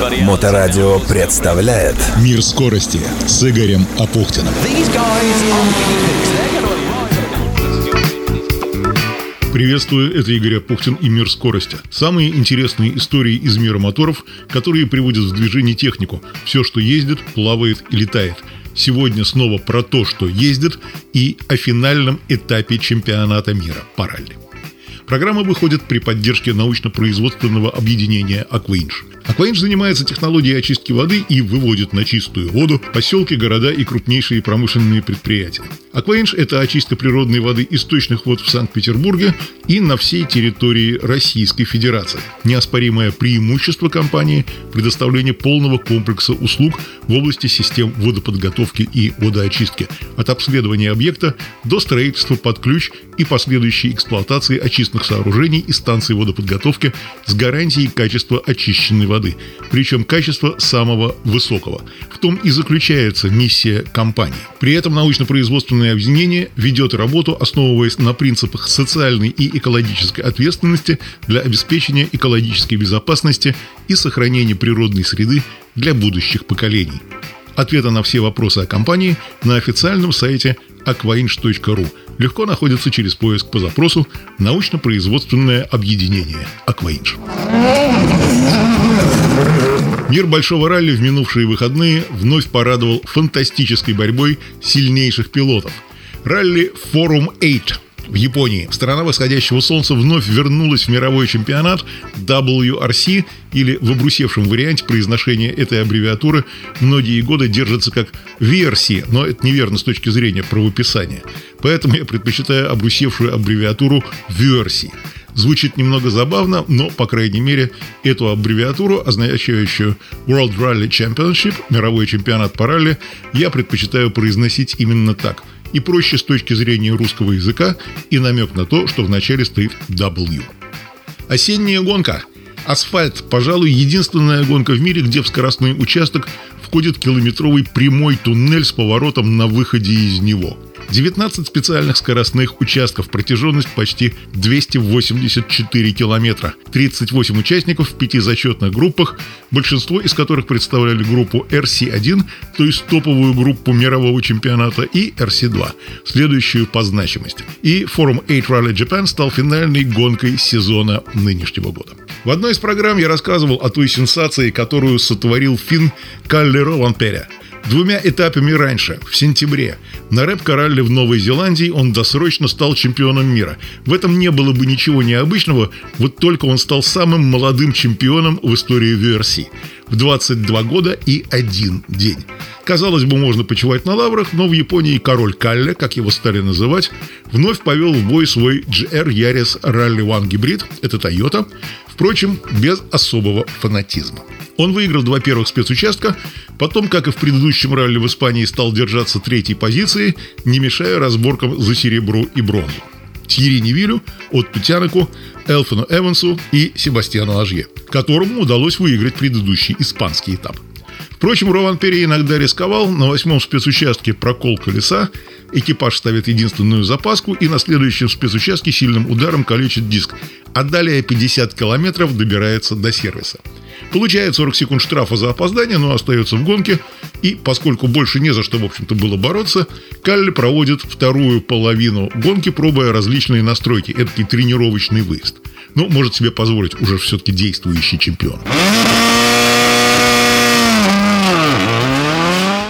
Моторадио представляет Мир скорости с Игорем Апухтиным. Приветствую, это Игорь Апухтин и «Мир скорости». Самые интересные истории из мира моторов, которые приводят в движение технику. Все, что ездит, плавает и летает. Сегодня снова про то, что ездит, и о финальном этапе чемпионата мира по ралли. Программа выходит при поддержке научно-производственного объединения «Аквинж». Акваинж занимается технологией очистки воды и выводит на чистую воду поселки, города и крупнейшие промышленные предприятия. Акваинж – это очистка природной воды источных вод в Санкт-Петербурге и на всей территории Российской Федерации. Неоспоримое преимущество компании – предоставление полного комплекса услуг в области систем водоподготовки и водоочистки, от обследования объекта до строительства под ключ и последующей эксплуатации очистных сооружений и станций водоподготовки с гарантией качества очищенной воды, причем качества самого высокого. В том и заключается миссия компании. При этом научно-производственное объединение ведет работу, основываясь на принципах социальной и экологической ответственности для обеспечения экологической безопасности и сохранения природной среды для будущих поколений. Ответы на все вопросы о компании на официальном сайте aquainch.ru легко находятся через поиск по запросу «Научно-производственное объединение Акваинж». Мир большого ралли в минувшие выходные вновь порадовал фантастической борьбой сильнейших пилотов. Ралли Forum 8 в Японии. Страна восходящего солнца вновь вернулась в мировой чемпионат WRC, или в обрусевшем варианте произношения этой аббревиатуры многие годы держится как VRC, но это неверно с точки зрения правописания. Поэтому я предпочитаю обрусевшую аббревиатуру VRC. Звучит немного забавно, но, по крайней мере, эту аббревиатуру, означающую World Rally Championship, мировой чемпионат по ралли, я предпочитаю произносить именно так. И проще с точки зрения русского языка, и намек на то, что вначале стоит W. Осенняя гонка. Асфальт, пожалуй, единственная гонка в мире, где в скоростной участок входит километровый прямой туннель с поворотом на выходе из него – 19 специальных скоростных участков, протяженность почти 284 километра. 38 участников в пяти зачетных группах, большинство из которых представляли группу RC1, то есть топовую группу мирового чемпионата, и RC2, следующую по значимости. И форум 8 Rally Japan стал финальной гонкой сезона нынешнего года. В одной из программ я рассказывал о той сенсации, которую сотворил фин Калли Роланперя – Двумя этапами раньше, в сентябре, на рэп-коралле в Новой Зеландии он досрочно стал чемпионом мира. В этом не было бы ничего необычного, вот только он стал самым молодым чемпионом в истории VRC. В 22 года и один день. Казалось бы, можно почивать на лаврах, но в Японии король Калле, как его стали называть, вновь повел в бой свой GR Yaris Rally One Hybrid, это Toyota, впрочем, без особого фанатизма. Он выиграл два первых спецучастка, потом, как и в предыдущем ралли в Испании, стал держаться третьей позиции, не мешая разборкам за серебро и бронзу. Тьерри Невилю, Отту Тянеку, Элфину Эвансу и Себастьяну Ажье, которому удалось выиграть предыдущий испанский этап. Впрочем, Рован Перри иногда рисковал. На восьмом спецучастке прокол колеса, экипаж ставит единственную запаску и на следующем спецучастке сильным ударом калечит диск, а далее 50 километров добирается до сервиса. Получает 40 секунд штрафа за опоздание, но остается в гонке. И поскольку больше не за что, в общем-то, было бороться, Калли проводит вторую половину гонки, пробуя различные настройки. Это тренировочный выезд. Ну, может себе позволить уже все-таки действующий чемпион.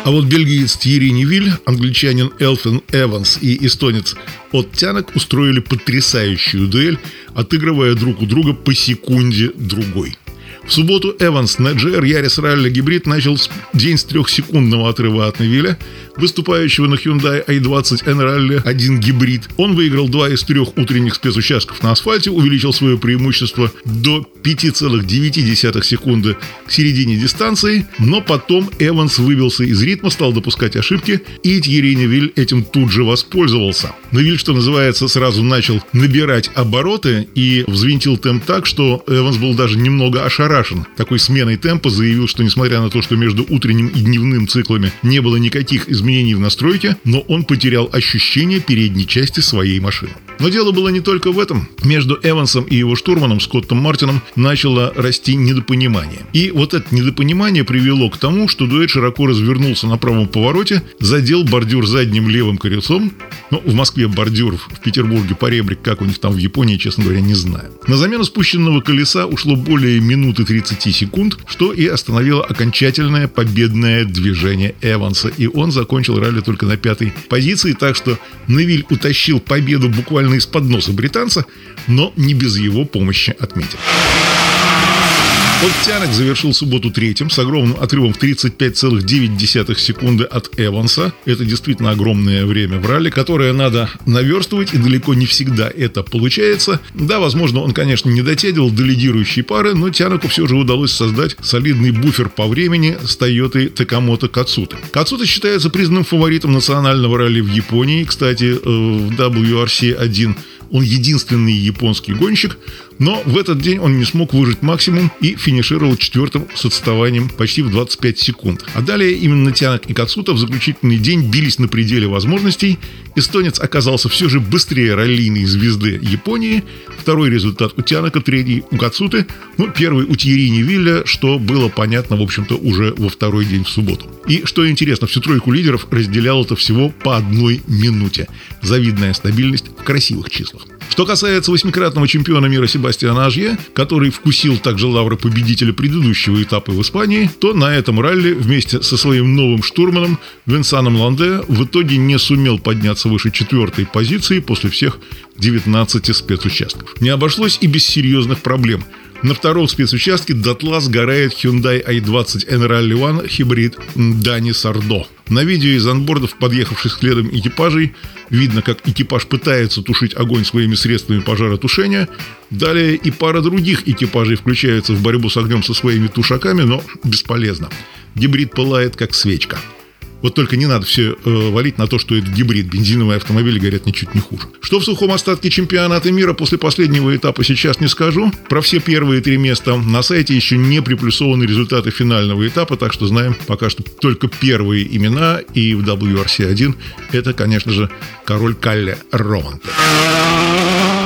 А вот бельгиец Тьерри Невиль, англичанин Элфин Эванс и эстонец От Тянок устроили потрясающую дуэль, отыгрывая друг у друга по секунде другой. В субботу Эванс на GR Yaris Rally Гибрид начал день с трехсекундного отрыва от Невиля, выступающего на Hyundai i20 N Rally 1 гибрид. Он выиграл два из трех утренних спецучастков на асфальте, увеличил свое преимущество до 5,9 секунды к середине дистанции, но потом Эванс выбился из ритма, стал допускать ошибки, и Тьерри Невиль этим тут же воспользовался. Невиль, что называется, сразу начал набирать обороты и взвинтил темп так, что Эванс был даже немного ошарашен ошарашен такой сменой темпа, заявил, что несмотря на то, что между утренним и дневным циклами не было никаких изменений в настройке, но он потерял ощущение передней части своей машины. Но дело было не только в этом. Между Эвансом и его штурманом Скоттом Мартином начало расти недопонимание. И вот это недопонимание привело к тому, что дуэт широко развернулся на правом повороте, задел бордюр задним левым колесом. Ну, в Москве бордюр, в Петербурге поребрик, как у них там в Японии, честно говоря, не знаю. На замену спущенного колеса ушло более минуты 30 секунд, что и остановило окончательное победное движение Эванса. И он закончил ралли только на пятой позиции, так что Невиль утащил победу буквально из-под носа британца, но не без его помощи отметил. Оттянок завершил субботу третьим с огромным отрывом в 35,9 секунды от Эванса. Это действительно огромное время в ралли, которое надо наверстывать, и далеко не всегда это получается. Да, возможно, он, конечно, не дотягивал до лидирующей пары, но Тяноку все же удалось создать солидный буфер по времени с Тойотой Такамото Кацута. Кацута считается признанным фаворитом национального ралли в Японии. Кстати, э, в WRC-1 он единственный японский гонщик, но в этот день он не смог выжить максимум и финишировал четвертым с отставанием почти в 25 секунд. А далее именно Тянок и Кацута в заключительный день бились на пределе возможностей. Эстонец оказался все же быстрее раллийной звезды Японии. Второй результат у Тянока, третий у Кацуты. Ну, первый у Тьерини Вилля, что было понятно, в общем-то, уже во второй день в субботу. И, что интересно, всю тройку лидеров разделяло это всего по одной минуте. Завидная стабильность в красивых числах. Что касается восьмикратного чемпиона мира Себастьяна Ажье, который вкусил также лавры победителя предыдущего этапа в Испании, то на этом ралли вместе со своим новым штурманом Винсаном Ланде в итоге не сумел подняться выше четвертой позиции после всех 19 спецучастков. Не обошлось и без серьезных проблем – на втором спецучастке дотла сгорает Hyundai i20 N Rally One хибрид Дани Сардо. На видео из анбордов подъехавших следом экипажей видно, как экипаж пытается тушить огонь своими средствами пожаротушения. Далее и пара других экипажей включаются в борьбу с огнем со своими тушаками, но бесполезно. Гибрид пылает, как свечка. Вот только не надо все э, валить на то, что это гибрид. Бензиновые автомобили горят ничуть не хуже. Что в сухом остатке чемпионата мира после последнего этапа сейчас не скажу. Про все первые три места на сайте еще не приплюсованы результаты финального этапа, так что знаем пока что только первые имена. И в WRC1 это, конечно же, король Калле Романте.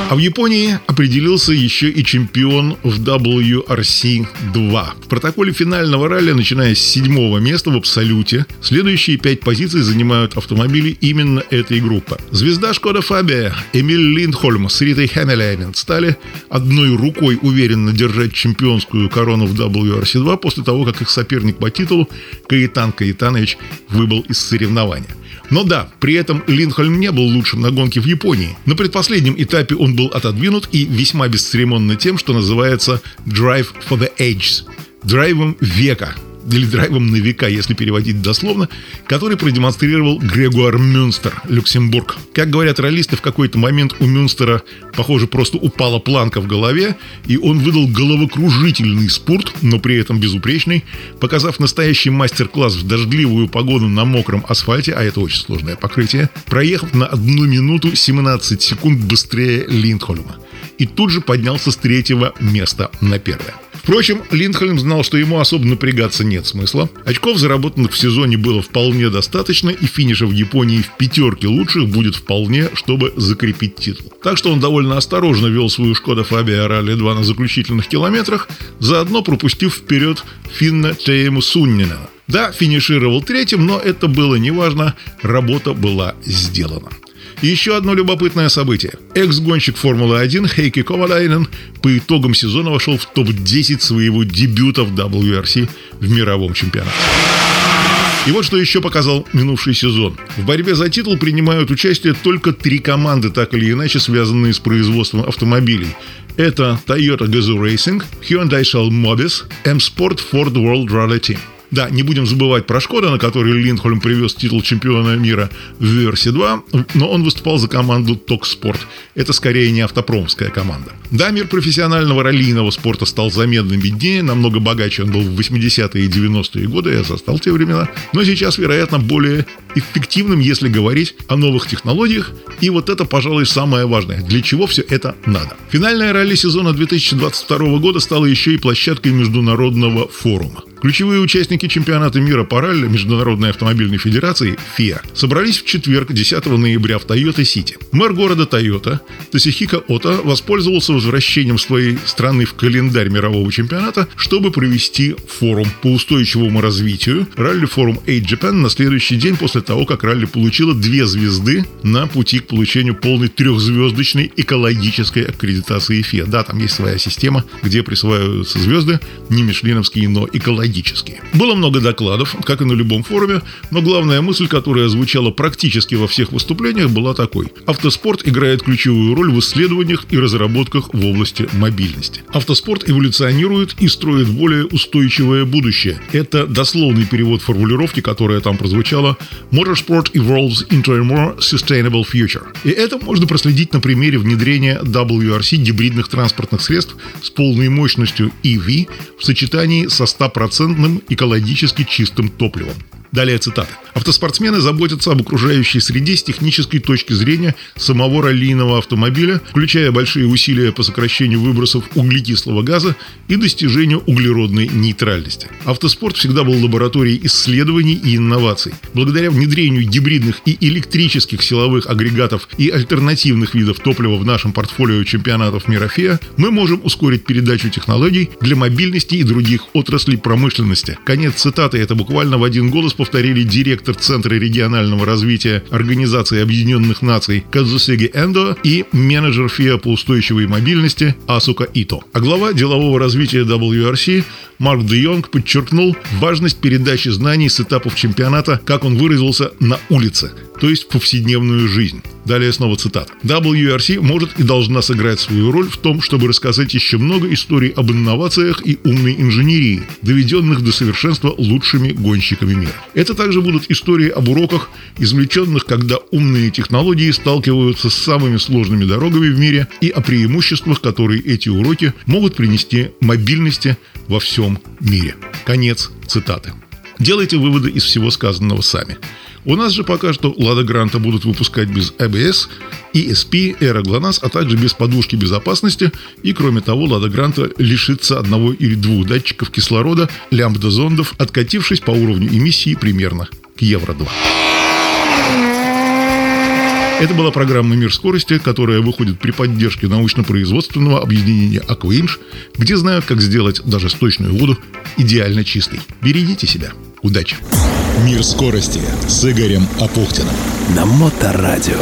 А в Японии определился еще и чемпион в WRC-2. В протоколе финального ралли, начиная с седьмого места в абсолюте, следующие пять позиций занимают автомобили именно этой группы. Звезда Шкода Фабия Эмиль Линдхольм с Ритой Хэмилейнен стали одной рукой уверенно держать чемпионскую корону в WRC-2 после того, как их соперник по титулу Каитан Каитанович выбыл из соревнования. Но да, при этом Линхольм не был лучшим на гонке в Японии. На предпоследнем этапе он был отодвинут и весьма бесцеремонно тем, что называется «Drive for the Ages» – драйвом века, или драйвом на века, если переводить дословно, который продемонстрировал Грегуар Мюнстер, Люксембург. Как говорят ролисты, в какой-то момент у Мюнстера, похоже, просто упала планка в голове, и он выдал головокружительный спорт, но при этом безупречный, показав настоящий мастер-класс в дождливую погоду на мокром асфальте, а это очень сложное покрытие, проехав на одну минуту 17 секунд быстрее Линдхольма. И тут же поднялся с третьего места на первое. Впрочем, Линдхольм знал, что ему особо напрягаться нет смысла. Очков, заработанных в сезоне, было вполне достаточно, и финиша в Японии в пятерке лучших будет вполне, чтобы закрепить титул. Так что он довольно осторожно вел свою Шкода Фабия Ралли 2 на заключительных километрах, заодно пропустив вперед Финна Тейму Суннина. Да, финишировал третьим, но это было неважно, работа была сделана. Еще одно любопытное событие. Экс-гонщик Формулы-1 Хейки Ковалайнен по итогам сезона вошел в топ-10 своего дебюта в WRC в мировом чемпионате. И вот что еще показал минувший сезон. В борьбе за титул принимают участие только три команды, так или иначе связанные с производством автомобилей. Это Toyota Gazoo Racing, Hyundai Shell Mobis, M-Sport Ford World Rally Team. Да, не будем забывать про Шкода, на который Линдхольм привез титул чемпиона мира в версии 2, но он выступал за команду Токспорт. Это скорее не автопромская команда. Да, мир профессионального раллийного спорта стал заметно беднее, намного богаче он был в 80-е и 90-е годы, я застал те времена, но сейчас, вероятно, более эффективным, если говорить о новых технологиях. И вот это, пожалуй, самое важное. Для чего все это надо? Финальная ралли сезона 2022 года стала еще и площадкой международного форума. Ключевые участники чемпионата мира по ралли Международной автомобильной федерации ФИА собрались в четверг, 10 ноября в Тойота-Сити. Мэр города Тойота Тосихика Ота воспользовался возвращением своей страны в календарь мирового чемпионата, чтобы провести форум по устойчивому развитию ралли-форум A Japan на следующий день после того, как ралли получила две звезды на пути к получению полной трехзвездочной экологической аккредитации ФИА. Да, там есть своя система, где присваиваются звезды, не мишлиновские, но экологические юридические. Было много докладов, как и на любом форуме, но главная мысль, которая звучала практически во всех выступлениях, была такой. Автоспорт играет ключевую роль в исследованиях и разработках в области мобильности. Автоспорт эволюционирует и строит более устойчивое будущее. Это дословный перевод формулировки, которая там прозвучала «Motorsport evolves into a more sustainable future». И это можно проследить на примере внедрения WRC гибридных транспортных средств с полной мощностью EV в сочетании со 100% стопроцентным экологически чистым топливом. Далее цитата. Автоспортсмены заботятся об окружающей среде с технической точки зрения самого раллийного автомобиля, включая большие усилия по сокращению выбросов углекислого газа и достижению углеродной нейтральности. Автоспорт всегда был лабораторией исследований и инноваций. Благодаря внедрению гибридных и электрических силовых агрегатов и альтернативных видов топлива в нашем портфолио чемпионатов мира ФИА, мы можем ускорить передачу технологий для мобильности и других отраслей промышленности. Конец цитаты. Это буквально в один голос повторили директор Центра регионального развития Организации Объединенных Наций Казусеги Эндо и менеджер ФИА по устойчивой мобильности Асука Ито. А глава делового развития WRC Марк Де Йонг подчеркнул важность передачи знаний с этапов чемпионата, как он выразился, на улице, то есть в повседневную жизнь. Далее снова цитат. WRC может и должна сыграть свою роль в том, чтобы рассказать еще много историй об инновациях и умной инженерии, доведенных до совершенства лучшими гонщиками мира. Это также будут истории об уроках, извлеченных, когда умные технологии сталкиваются с самыми сложными дорогами в мире и о преимуществах, которые эти уроки могут принести мобильности во всем мире. Конец цитаты. Делайте выводы из всего сказанного сами. У нас же пока что Лада Гранта будут выпускать без ABS, ESP, Aero GLONASS, а также без подушки безопасности. И кроме того, Лада Гранта лишится одного или двух датчиков кислорода, лямбда-зондов, откатившись по уровню эмиссии примерно к Евро-2. Это была программа «Мир скорости», которая выходит при поддержке научно-производственного объединения «Акваинж», где знают, как сделать даже сточную воду идеально чистой. Берегите себя. Удачи! «Мир скорости» с Игорем Апухтиным. На Моторадио.